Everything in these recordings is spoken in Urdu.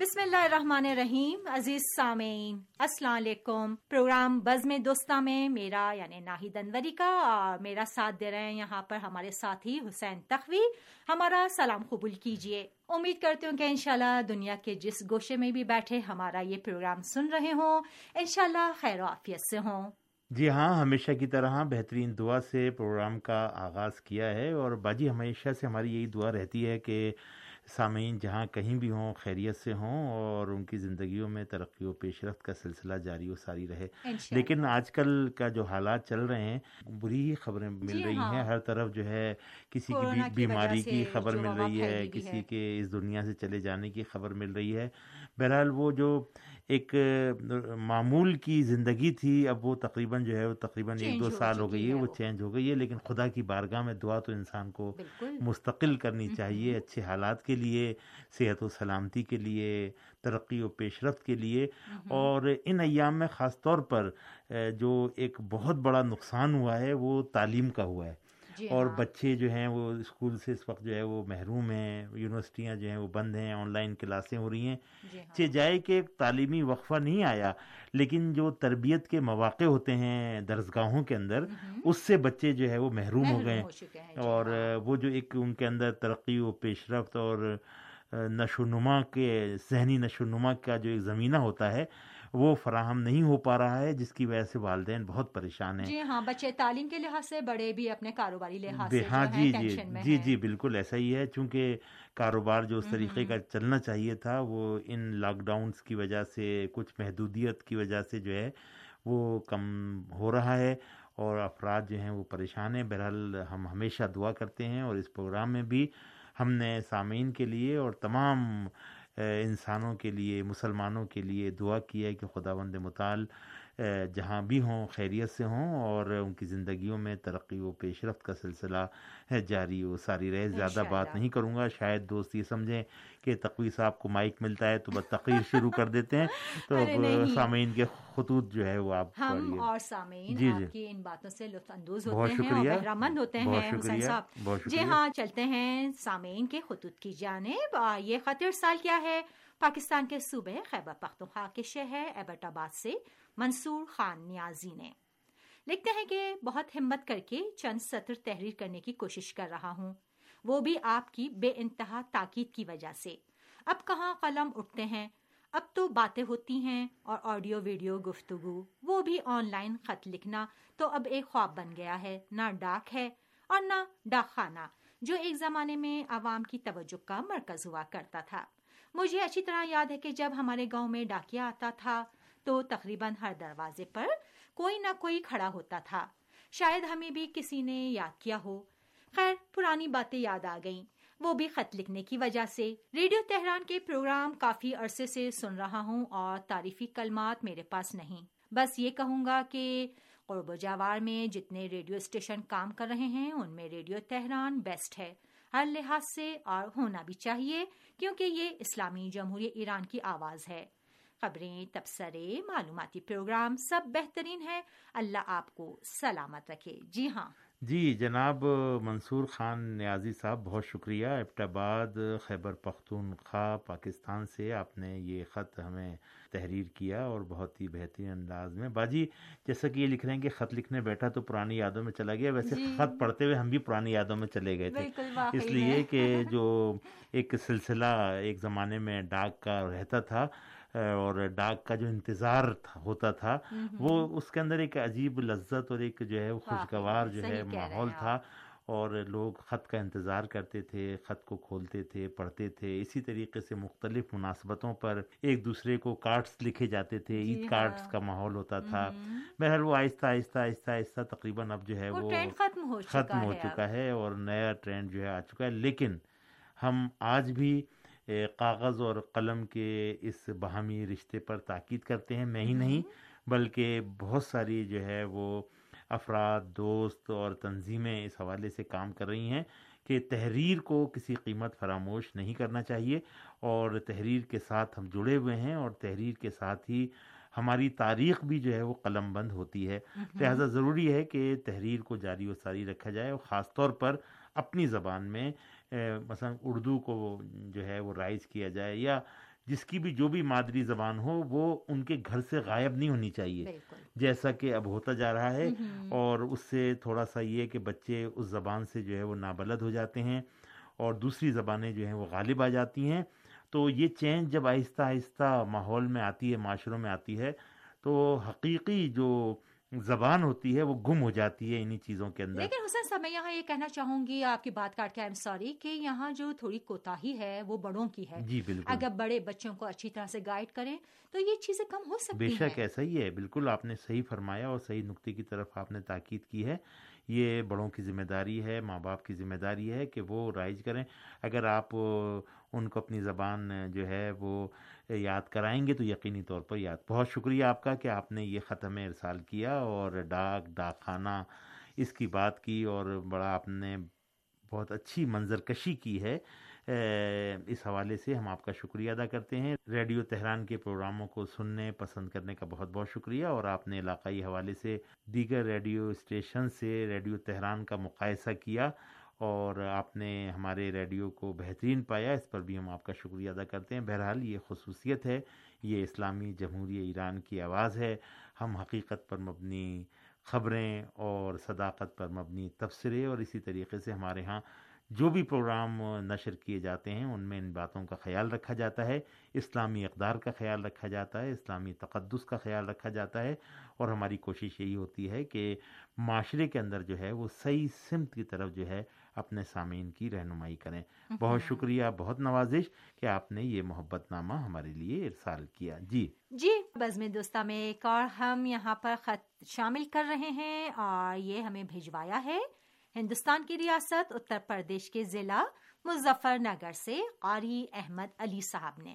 بسم اللہ الرحمن الرحیم، عزیز سامعین، السلام علیکم۔ پروگرام بز میں دوستہ میں میرا یعنی ناہید انوری کا اور میرا ساتھ دے رہے ہیں یہاں پر ہمارے ساتھی حسین تخوی۔ ہمارا سلام قبول کیجیے امید کرتی ہوں کہ انشاءاللہ دنیا کے جس گوشے میں بھی بیٹھے ہمارا یہ پروگرام سن رہے ہوں۔ انشاءاللہ خیر و عافیت سے ہوں۔ جی ہاں ہمیشہ کی طرح بہترین دعا سے پروگرام کا آغاز کیا ہے اور باجی ہمیشہ سے ہماری یہی دعا رہتی ہے کہ سامعین جہاں کہیں بھی ہوں خیریت سے ہوں اور ان کی زندگیوں میں ترقی و پیش رفت کا سلسلہ جاری و ساری رہے۔ لیکن آج کل کا جو حالات چل رہے ہیں بری ہی خبریں مل جی رہی ہیں۔ ہاں۔ ہر طرف جو ہے کسی کی بیماری کی خبر مل رہی ہے۔ کسی کے اس دنیا سے چلے جانے کی خبر مل رہی ہے۔ بہرحال وہ جو ایک معمول کی زندگی تھی اب وہ تقریباً جو ہے وہ تقریباً ایک دو سال ہو گئی ہے وہ چینج ہو گئی ہے لیکن خدا کی بارگاہ میں دعا تو انسان کو مستقل کرنی چاہیے اچھے حالات کے لیے صحت و سلامتی کے لیے ترقی و پیش رفت کے لیے۔ اور ان ایام میں خاص طور پر جو ایک بہت بڑا نقصان ہوا ہے وہ تعلیم کا ہوا ہے۔ اور ہاں۔ بچے جو ہیں وہ اسکول سے اس وقت جو ہے وہ محروم ہیں یونیورسٹیاں جو ہیں وہ بند ہیں آن لائن کلاسیں ہو رہی ہیں جی ہاں۔ جائے کہ ایک تعلیمی وقفہ نہیں آیا لیکن جو تربیت کے مواقع ہوتے ہیں درسگاہوں کے اندر اس سے بچے جو ہے وہ محروم ہو گئے جی اور ہاں۔ وہ جو ایک ان کے اندر ترقی و پیش رفت اور نشو نما کے ذہنی نشو نما کا جو ایک زمینہ ہوتا ہے وہ فراہم نہیں ہو پا رہا ہے جس کی وجہ سے والدین بہت پریشان ہیں۔ جی ہاں بچے تعلیم کے لحاظ سے بڑے بھی اپنے کاروباری لحاظ سے ہاں جی جی جی جی بالکل ایسا ہی ہے۔ چونکہ کاروبار جو اس طریقے کا چلنا چاہیے تھا وہ ان لاک ڈاؤنس کی وجہ سے کچھ محدودیت کی وجہ سے جو ہے وہ کم ہو رہا ہے۔ اور افراد جو ہیں وہ پریشان ہیں۔ بہرحال ہم ہمیشہ دعا کرتے ہیں اور اس پروگرام میں بھی ہم نے سامعین کے لیے اور تمام انسانوں کے لیے، مسلمانوں کے لیے دعا کی ہے کہ خدا بند مطال جہاں بھی ہوں خیریت سے ہوں اور ان کی زندگیوں میں ترقی و پیش رفت کا سلسلہ جاری و ساری رہے زیادہ بات نہیں کروں گا۔ شاید دوست یہ سمجھیں کہ تقوی صاحب کو مائک ملتا ہے تو بس تقریر شروع کر دیتے ہیں۔ تو سامعین کے خطوط جو ہے وہ آپ ہم اور سامعین جی جی۔ ان باتوں سے لطف اندوز ہوتے ہیں اور بہرامند ہوتے ہیں حسین صاحب۔ جی ہاں چلتے ہیں۔ سامعین کے خطوط کی جانب یہ خطر سال کیا ہے؟ پاکستان کے صوبے خیبر پختونخوا کے شہر ایبٹ آباد سے منصور خان نیازی نے۔ لکھتے ہیں کہ بہت ہمت کر کے چند سطر تحریر کرنے کی کوشش کر رہا ہوں۔ وہ بھی آپ کی بے انتہا تاکید کی وجہ سے۔ اب کہاں قلم اٹھتے ہیں؟ اب تو باتیں ہوتی ہیں اور آڈیو ویڈیو گفتگو۔ وہ بھی آن لائن خط لکھنا تو اب ایک خواب بن گیا ہے۔ نہ ڈاک ہے اور نہ ڈاک خانہ جو ایک زمانے میں عوام کی توجہ کا مرکز ہوا کرتا تھا۔ مجھے اچھی طرح یاد ہے کہ جب ہمارے گاؤں میں ڈاکیا آتا تھا تو تقریباً ہر دروازے پر کوئی نہ کوئی کھڑا ہوتا تھا۔ شاید ہمیں بھی کسی نے یاد کیا ہو۔ خیر، پرانی باتیں یاد آ گئیں۔ وہ بھی خط لکھنے کی وجہ سے۔ ریڈیو تہران کے پروگرام کافی عرصے سے سن رہا ہوں اور تعریفی کلمات میرے پاس نہیں۔ بس یہ کہوں گا کہ قرب و جاوار میں جتنے ریڈیو اسٹیشن کام کر رہے ہیں، ان میں ریڈیو تہران بیسٹ ہے۔ ہر لحاظ سے اور ہونا بھی چاہیے کیونکہ یہ اسلامی جمہوری ایران کی آواز ہے۔ خبریں تبصرے معلوماتی پروگرام سب بہترین ہے اللہ آپ کو سلامت رکھے۔ جی ہاں۔ جی جناب منصور خان نیازی صاحب بہت شکریہ۔ آباد خیبر پختونخوا پاکستان سے آپ نے یہ خط ہمیں تحریر کیا اور بہت ہی بہترین انداز میں۔ باجی جیسا کہ یہ لکھ رہے ہیں کہ خط لکھنے بیٹھا تو پرانی یادوں میں چلا گیا ویسے جی۔ خط پڑھتے ہوئے ہم بھی پرانی یادوں میں چلے گئے تھے۔ اس لیے کہ جو ایک سلسلہ ایک زمانے میں ڈاک کا رہتا تھا اور ڈاک کا جو انتظار ہوتا تھا وہ اس کے اندر ایک عجیب لذت اور ایک جو ہے خوشگوار جو ہے ماحول تھا اور لوگ خط کا انتظار کرتے تھے خط کو کھولتے تھے پڑھتے تھے اسی طریقے سے مختلف مناسبتوں پر ایک دوسرے کو کارڈز لکھے جاتے تھے جی عید کارڈز ہاں۔ کا ماحول ہوتا تھا۔ بہرحال وہ آہستہ آہستہ آہستہ آہستہ تقریباً اب جو ہے وہ ختم ہو چکا ہے اور نیا ٹرینڈ جو ہے آ چکا ہے۔ لیکن ہم آج بھی کاغذ اور قلم کے اس باہمی رشتے پر تاکید کرتے ہیں۔ میں ہی نہیں بلکہ بہت ساری جو ہے وہ افراد دوست اور تنظیمیں اس حوالے سے کام کر رہی ہیں کہ تحریر کو کسی قیمت فراموش نہیں کرنا چاہیے اور تحریر کے ساتھ ہم جڑے ہوئے ہیں اور تحریر کے ساتھ ہی ہماری تاریخ بھی جو ہے وہ قلم بند ہوتی ہے۔ لہٰذا ضروری ہے کہ تحریر کو جاری و ساری رکھا جائے اور خاص طور پر اپنی زبان میں مثلا اردو کو جو ہے وہ رائج کیا جائے یا جس کی بھی جو بھی مادری زبان ہو وہ ان کے گھر سے غائب نہیں ہونی چاہیے۔ جیسا کہ اب ہوتا جا رہا ہے اور اس سے تھوڑا سا یہ کہ بچے اس زبان سے جو ہے وہ نابلد ہو جاتے ہیں اور دوسری زبانیں جو ہیں وہ غالب آ جاتی ہیں۔ تو یہ چینج جب آہستہ آہستہ ماحول میں آتی ہے معاشروں میں آتی ہے تو حقیقی جو زبان ہوتی ہے وہ گم ہو جاتی ہے انہی چیزوں کے اندر۔ لیکن حسن صاحب میں یہاں یہ کہنا چاہوں گی آپ کی بات کاٹ کے ایم سوری کہ یہاں جو تھوڑی کوتاہی ہے وہ بڑوں کی ہے۔ جی بالکل۔ اگر بڑے بچوں کو اچھی طرح سے گائیڈ کریں تو یہ چیزیں کم ہو سکتی بے شک ایسا ہی ہے۔ بالکل آپ نے صحیح فرمایا اور صحیح نقطے کی طرف آپ نے تاکید کی ہے۔ یہ بڑوں کی ذمہ داری ہے ماں باپ کی ذمہ داری ہے کہ وہ رائج کریں۔ اگر آپ ان کو اپنی زبان جو ہے وہ یاد کرائیں گے تو یقینی طور پر یاد۔ بہت شکریہ آپ کا کہ آپ نے یہ ختم ارسال کیا اور ڈاک ڈاک خانہ اس کی بات کی اور بڑا آپ نے بہت اچھی منظر کشی کی ہے۔ اس حوالے سے ہم آپ کا شکریہ ادا کرتے ہیں۔ ریڈیو تہران کے پروگراموں کو سننے، پسند کرنے کا بہت بہت شکریہ اور آپ نے علاقائی حوالے سے دیگر ریڈیو اسٹیشن سے ریڈیو تہران کا مقاصہ کیا۔ اور آپ نے ہمارے ریڈیو کو بہترین پایا، اس پر بھی ہم آپ کا شکریہ ادا کرتے ہیں۔ بہرحال یہ خصوصیت ہے، یہ اسلامی جمہوریہ ایران کی آواز ہے۔ ہم حقیقت پر مبنی خبریں اور صداقت پر مبنی تبصرے اور اسی طریقے سے ہمارے ہاں جو بھی پروگرام نشر کیے جاتے ہیں، ان میں ان باتوں کا خیال رکھا جاتا ہے۔ اسلامی اقدار کا خیال رکھا جاتا ہے، اسلامی تقدس کا خیال رکھا جاتا ہے۔ اور ہماری کوشش یہی ہوتی ہے کہ معاشرے کے اندر جو ہے، وہ صحیح سمت کی طرف جو ہے اپنے سامعین کی رہنمائی کریں۔ بہت شکریہ بہت نوازش کہ آپ نے یہ محبت نامہ ہمارے لیے ارسال کیا۔ جی۔ جی بزم دوستہ میں ایک اور ہم یہاں پر خط شامل کر رہے ہیں اور یہ ہمیں بھجوایا ہے۔ ہندوستان کی ریاست اتر پردیش کے ضلع مظفر نگر سے قاری احمد علی صاحب نے۔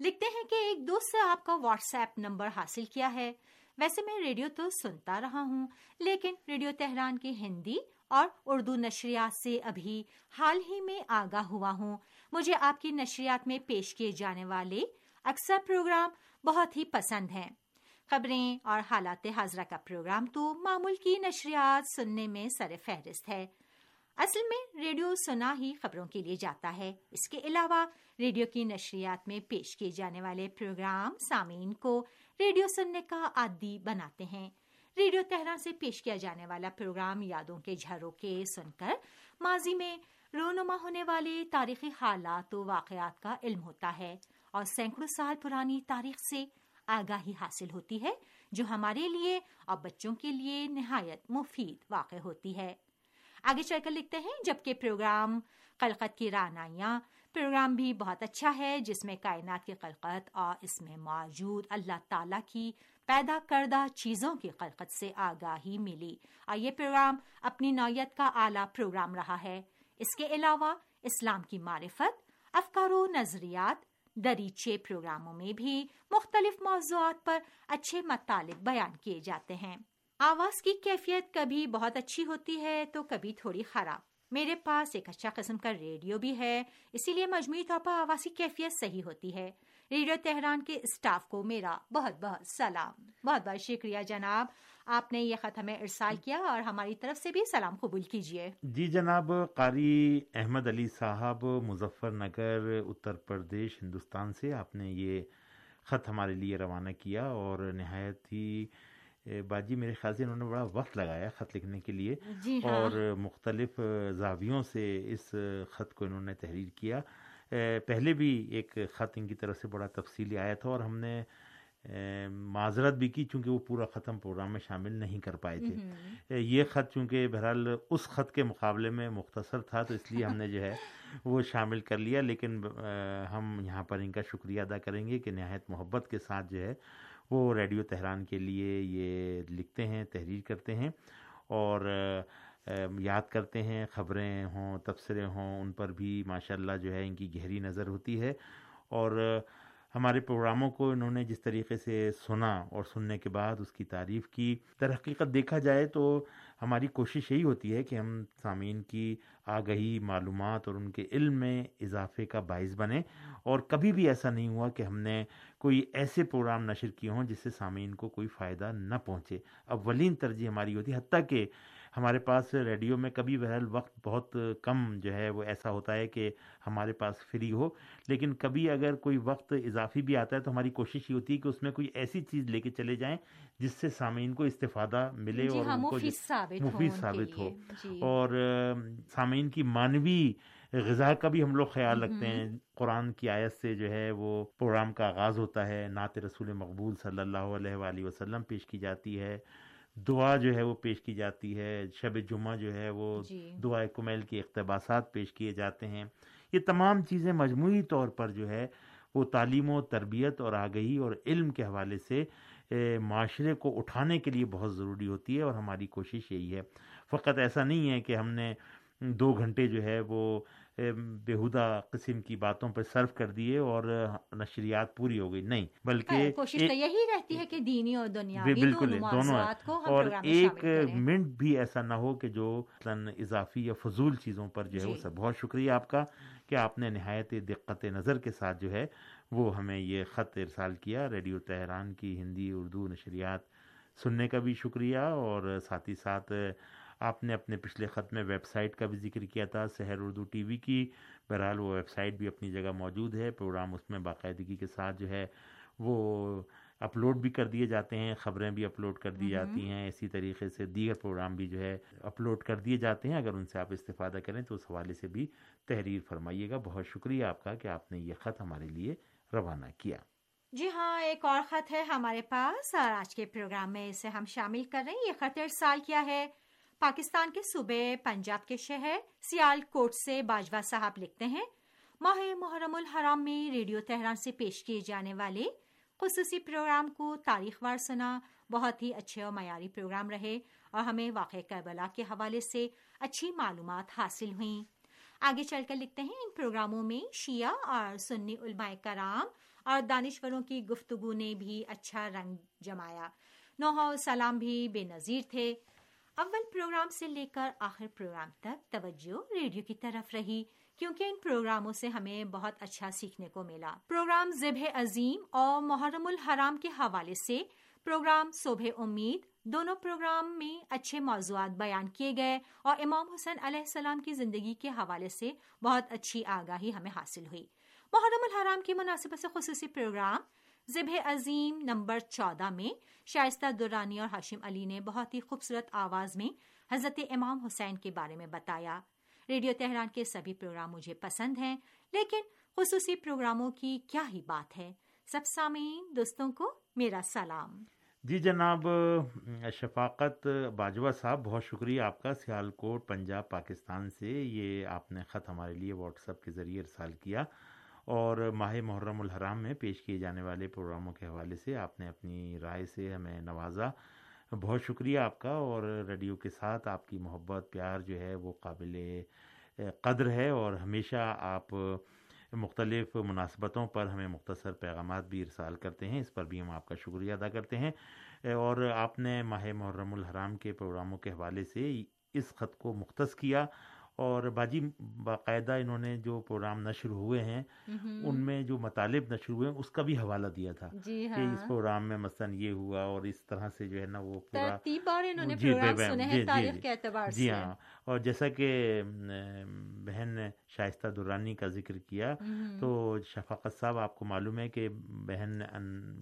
لکھتے ہیں کہ ایک دوست سے آپ کا واٹس ایپ نمبر حاصل کیا ہے۔ ویسے میں ریڈیو تو سنتا رہا ہوں لیکن ریڈیو تہران کی ہندی اور اردو نشریات سے ابھی حال ہی میں آگاہ ہوا ہوں۔ مجھے آپ کی نشریات میں پیش کیے جانے والے اکثر پروگرام بہت ہی پسند ہیں۔ خبریں اور حالات حاضرہ کا پروگرام تو معمول کی نشریات سننے میں سر فہرست ہے۔ اصل میں ریڈیو سنا ہی خبروں کے لیے جاتا ہے۔ اس کے علاوہ ریڈیو کی نشریات میں پیش کیے جانے والے پروگرام سامعین کو ریڈیو سننے کا عادی بناتے ہیں۔ ریڈیو تہران سے پیش کیا جانے والا پروگرام یادوں کے جھروکے سن کر ماضی میں رونما ہونے والے تاریخی حالات و واقعات کا علم ہوتا ہے اور سینکڑوں سال پرانی تاریخ سے آگاہی حاصل ہوتی ہے، جو ہمارے لیے اور بچوں کے لیے نہایت مفید واقع ہوتی ہے۔ آگے چل کر لکھتے ہیں، جبکہ پروگرام قلقت کی رانائیاں، پروگرام بھی بہت اچھا ہے، جس میں کائنات کی قلقت اور اس میں موجود اللہ تعالی کی پیدا کردہ چیزوں کی قلقت سے آگاہی ملی۔ اور یہ پروگرام اپنی نوعیت کا اعلیٰ پروگرام رہا ہے۔ اس کے علاوہ اسلام کی معرفت، افکار و نظریات، دریچے پروگراموں میں بھی مختلف موضوعات پر اچھے مطالب بیان کیے جاتے ہیں۔ آواز کی کیفیت کبھی بہت اچھی ہوتی ہے تو کبھی تھوڑی خراب۔ میرے پاس ایک اچھا قسم کا ریڈیو بھی ہے، اسی لیے مجموعی طور پر آواز کی کیفیت صحیح ہوتی ہے۔ ریڈیو تہران کے اسٹاف کو میرا بہت بہت سلام۔ بہت بہت شکریہ جناب۔ آپ نے یہ خط ہمیں ارسال کیا اور ہماری طرف سے بھی سلام قبول کیجیے۔ جی جناب قاری احمد علی صاحب مظفر نگر اتر پردیش ہندوستان سے آپ نے یہ خط ہمارے لیے روانہ کیا اور نہایت ہی باجی میرے خیال سے انہوں نے بڑا وقت لگایا خط لکھنے کے لیے۔ جی ہاں۔ اور مختلف زاویوں سے اس خط کو انہوں نے تحریر کیا۔ پہلے بھی ایک خط ان کی طرف سے بڑا تفصیلی آیا تھا اور ہم نے معذرت بھی کی چونکہ وہ پورا ختم پروگرام میں شامل نہیں کر پائے تھے۔ یہ خط چونکہ بہرحال اس خط کے مقابلے میں مختصر تھا تو اس لیے ہم نے جو ہے وہ شامل کر لیا لیکن ہم یہاں پر ان کا شکریہ ادا کریں گے کہ نہایت محبت کے ساتھ جو ہے وہ ریڈیو تہران کے لیے یہ لکھتے ہیں تحریر کرتے ہیں۔ اور یاد کرتے ہیں، خبریں ہوں، تبصرے ہوں، ان پر بھی ماشاء اللہ جو ہے ان کی گہری نظر ہوتی ہے۔ اور ہمارے پروگراموں کو انہوں نے جس طریقے سے سنا اور سننے کے بعد اس کی تعریف کی۔ در حقیقت دیکھا جائے تو ہماری کوشش یہی ہوتی ہے کہ ہم سامعین کی آگہی معلومات اور ان کے علم میں اضافے کا باعث بنے اور کبھی بھی ایسا نہیں ہوا کہ ہم نے کوئی ایسے پروگرام نشر کیے ہوں جس سے سامعین کو کوئی فائدہ نہ پہنچے۔ اولین ترجیح ہماری ہوتی ہے، حتیٰ کہ ہمارے پاس ریڈیو میں کبھی بہرحال وقت بہت کم جو ہے وہ ایسا ہوتا ہے کہ ہمارے پاس فری ہو لیکن کبھی اگر کوئی وقت اضافی بھی آتا ہے تو ہماری کوشش یہ ہوتی ہے کہ اس میں کوئی ایسی چیز لے کے چلے جائیں جس سے سامعین کو استفادہ ملے جی اور ہاں، ان کو مفید ثابت ہو۔ جی۔ اور سامعین کی مانوی غذا کا بھی ہم لوگ خیال رکھتے ہیں۔ قرآن کی آیت سے جو ہے وہ پروگرام کا آغاز ہوتا ہے۔ نعت رسول مقبول صلی اللہ علیہ وآلہ وسلم پیش کی جاتی ہے۔ دعا جو ہے وہ پیش کی جاتی ہے شب جمعہ جو ہے وہ جی۔ دعا کمیل کے اقتباسات پیش کیے جاتے ہیں یہ تمام چیزیں مجموعی طور پر جو ہے وہ تعلیم و تربیت اور آگہی اور علم کے حوالے سے معاشرے کو اٹھانے کے لیے بہت ضروری ہوتی ہے اور ہماری کوشش یہی ہے فقط ایسا نہیں ہے کہ ہم نے دو گھنٹے جو ہے وہ بےحدہ قسم کی باتوں پر صرف کر دیے اور نشریات پوری ہو گئی۔ نہیں بلکہ کوشش یہی رہتی ہے کہ دینی اور دنیا بالکل دونوں اور ایک منٹ بھی ایسا نہ ہو کہ جو اضافی یا فضول چیزوں پر جو ہے وہ جی۔ سب بہت شکریہ آپ کا کہ آپ نے نہایت دقت نظر کے ساتھ جو ہے وہ ہمیں یہ خط ارسال کیا۔ ریڈیو تہران کی ہندی اردو نشریات سننے کا بھی شکریہ اور ساتھ ہی ساتھ آپ نے اپنے پچھلے خط میں ویب سائٹ کا بھی ذکر کیا تھا سحر اردو ٹی وی کی۔ بہرحال وہ ویب سائٹ بھی اپنی جگہ موجود ہے پروگرام اس میں باقاعدگی کے ساتھ جو ہے وہ اپلوڈ بھی کر دیے جاتے ہیں خبریں بھی اپلوڈ کر دی جاتی ہیں۔ اسی طریقے سے دیگر پروگرام بھی جو ہے اپلوڈ کر دیے جاتے ہیں۔ اگر ان سے آپ استفادہ کریں تو اس حوالے سے بھی تحریر فرمائیے گا۔ بہت شکریہ آپ کا کہ آپ نے یہ خط ہمارے لیے روانہ کیا۔ جی ہاں ایک اور خط ہے ہمارے پاس اور آج کے پروگرام میں اسے ہم شامل کر رہے ہیں۔ یہ خط ارسال کیا ہے۔ پاکستان کے صوبے پنجاب کے شہر سیال کوٹ سے باجوا صاحب لکھتے ہیں، ماہ محرم الحرام میں ریڈیو تہران سے پیش کیے جانے والے خصوصی پروگرام کو تاریخ وار سنا، بہت ہی اچھے اور معیاری پروگرام رہے اور ہمیں واقع کربلا کے حوالے سے اچھی معلومات حاصل ہوئیں۔ آگے چل کر لکھتے ہیں، ان پروگراموں میں شیعہ اور سنی علماء کرام اور دانشوروں کی گفتگو نے بھی اچھا رنگ جمایا۔ نوحہ سلام بھی بے نظیر تھے۔ اول پروگرام سے لے کر آخر پروگرام تک توجہ ریڈیو کی طرف رہی، کیونکہ ان پروگراموں سے ہمیں بہت اچھا سیکھنے کو ملا۔ پروگرام ذبح عظیم اور محرم الحرام کے حوالے سے پروگرام صبح امید، دونوں پروگرام میں اچھے موضوعات بیان کیے گئے اور امام حسین علیہ السلام کی زندگی کے حوالے سے بہت اچھی آگاہی ہمیں حاصل ہوئی۔ محرم الحرام کی مناسبت سے خصوصی پروگرام ذبح عظیم نمبر چودہ میں شائستہ دورانی اور ہاشم علی نے بہت ہی خوبصورت آواز میں حضرت امام حسین کے بارے میں بتایا۔ ریڈیو تہران کے سبھی پروگرام مجھے پسند ہیں، لیکن خصوصی پروگراموں کی کیا ہی بات ہے؟ سب سامعین، دوستوں کو میرا سلام۔ جی جناب، شفاقت باجوہ صاحب، بہت شکریہ آپ کا۔ سیال کوٹ پنجاب، پاکستان سے یہ آپ نے خط ہمارے لیے واٹس ایپ کے ذریعے ارسال کیا۔ اور ماہ محرم الحرام میں پیش کیے جانے والے پروگراموں کے حوالے سے آپ نے اپنی رائے سے ہمیں نوازا۔ بہت شکریہ آپ کا اور ریڈیو کے ساتھ آپ کی محبت، پیار جو ہے وہ قابل قدر ہے اور ہمیشہ آپ مختلف مناسبتوں پر ہمیں مختصر پیغامات بھی ارسال کرتے ہیں، اس پر بھی ہم آپ کا شکریہ ادا کرتے ہیں۔ اور آپ نے ماہ محرم الحرام کے پروگراموں کے حوالے سے اس خط کو مختص کیا۔ اور باجی باقاعدہ انہوں نے جو پروگرام نشر ہوئے ہیں ان میں جو مطالب نشر ہوئے ہیں اس کا بھی حوالہ دیا تھا جی کہ اس ہاں۔ پروگرام میں مثلا یہ ہوا اور اس طرح سے جو ہے نا وہ پورا جی جی جی جی۔ ہاں۔ اور جیسا کہ بہن شائستہ دورانی کا ذکر کیا تو شفاقت صاحب آپ کو معلوم ہے کہ بہن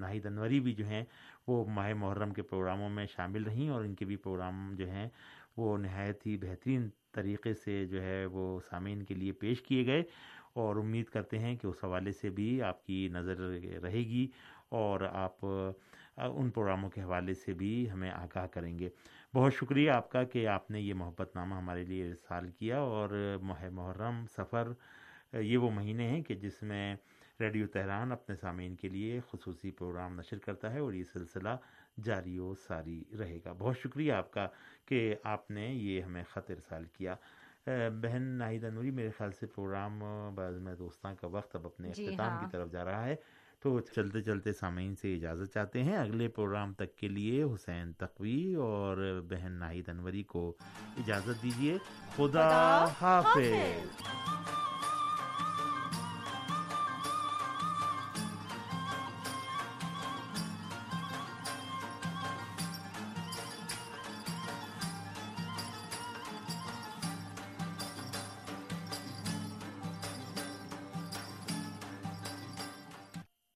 ناہید انوری بھی جو ہیں وہ ماہ محرم کے پروگراموں میں شامل رہیں اور ان کے بھی پروگرام جو ہیں وہ نہایت ہی بہترین طریقے سے جو ہے وہ سامعین کے لیے پیش کیے گئے اور امید کرتے ہیں کہ اس حوالے سے بھی آپ کی نظر رہے گی اور آپ ان پروگراموں کے حوالے سے بھی ہمیں آگاہ کریں گے۔ بہت شکریہ آپ کا کہ آپ نے یہ محبت نامہ ہمارے لیے ارسال کیا اور محرم سفر یہ وہ مہینے ہیں کہ جس میں ریڈیو تہران اپنے سامعین کے لیے خصوصی پروگرام نشر کرتا ہے اور یہ سلسلہ جاری و ساری رہے گا۔ بہت شکریہ آپ کا کہ آپ نے یہ ہمیں خط ارسال کیا۔ بہن ناہیدہ نوری میرے خیال سے پروگرام بعض میں دوستان کا وقت اب اپنے جی اختتام کی ہاں۔ طرف جا رہا ہے۔ تو چلتے چلتے سامعین سے اجازت چاہتے ہیں۔ اگلے پروگرام تک کے لیے حسین تقوی اور بہن ناہید انوری کو اجازت دیجیے خدا حافظ۔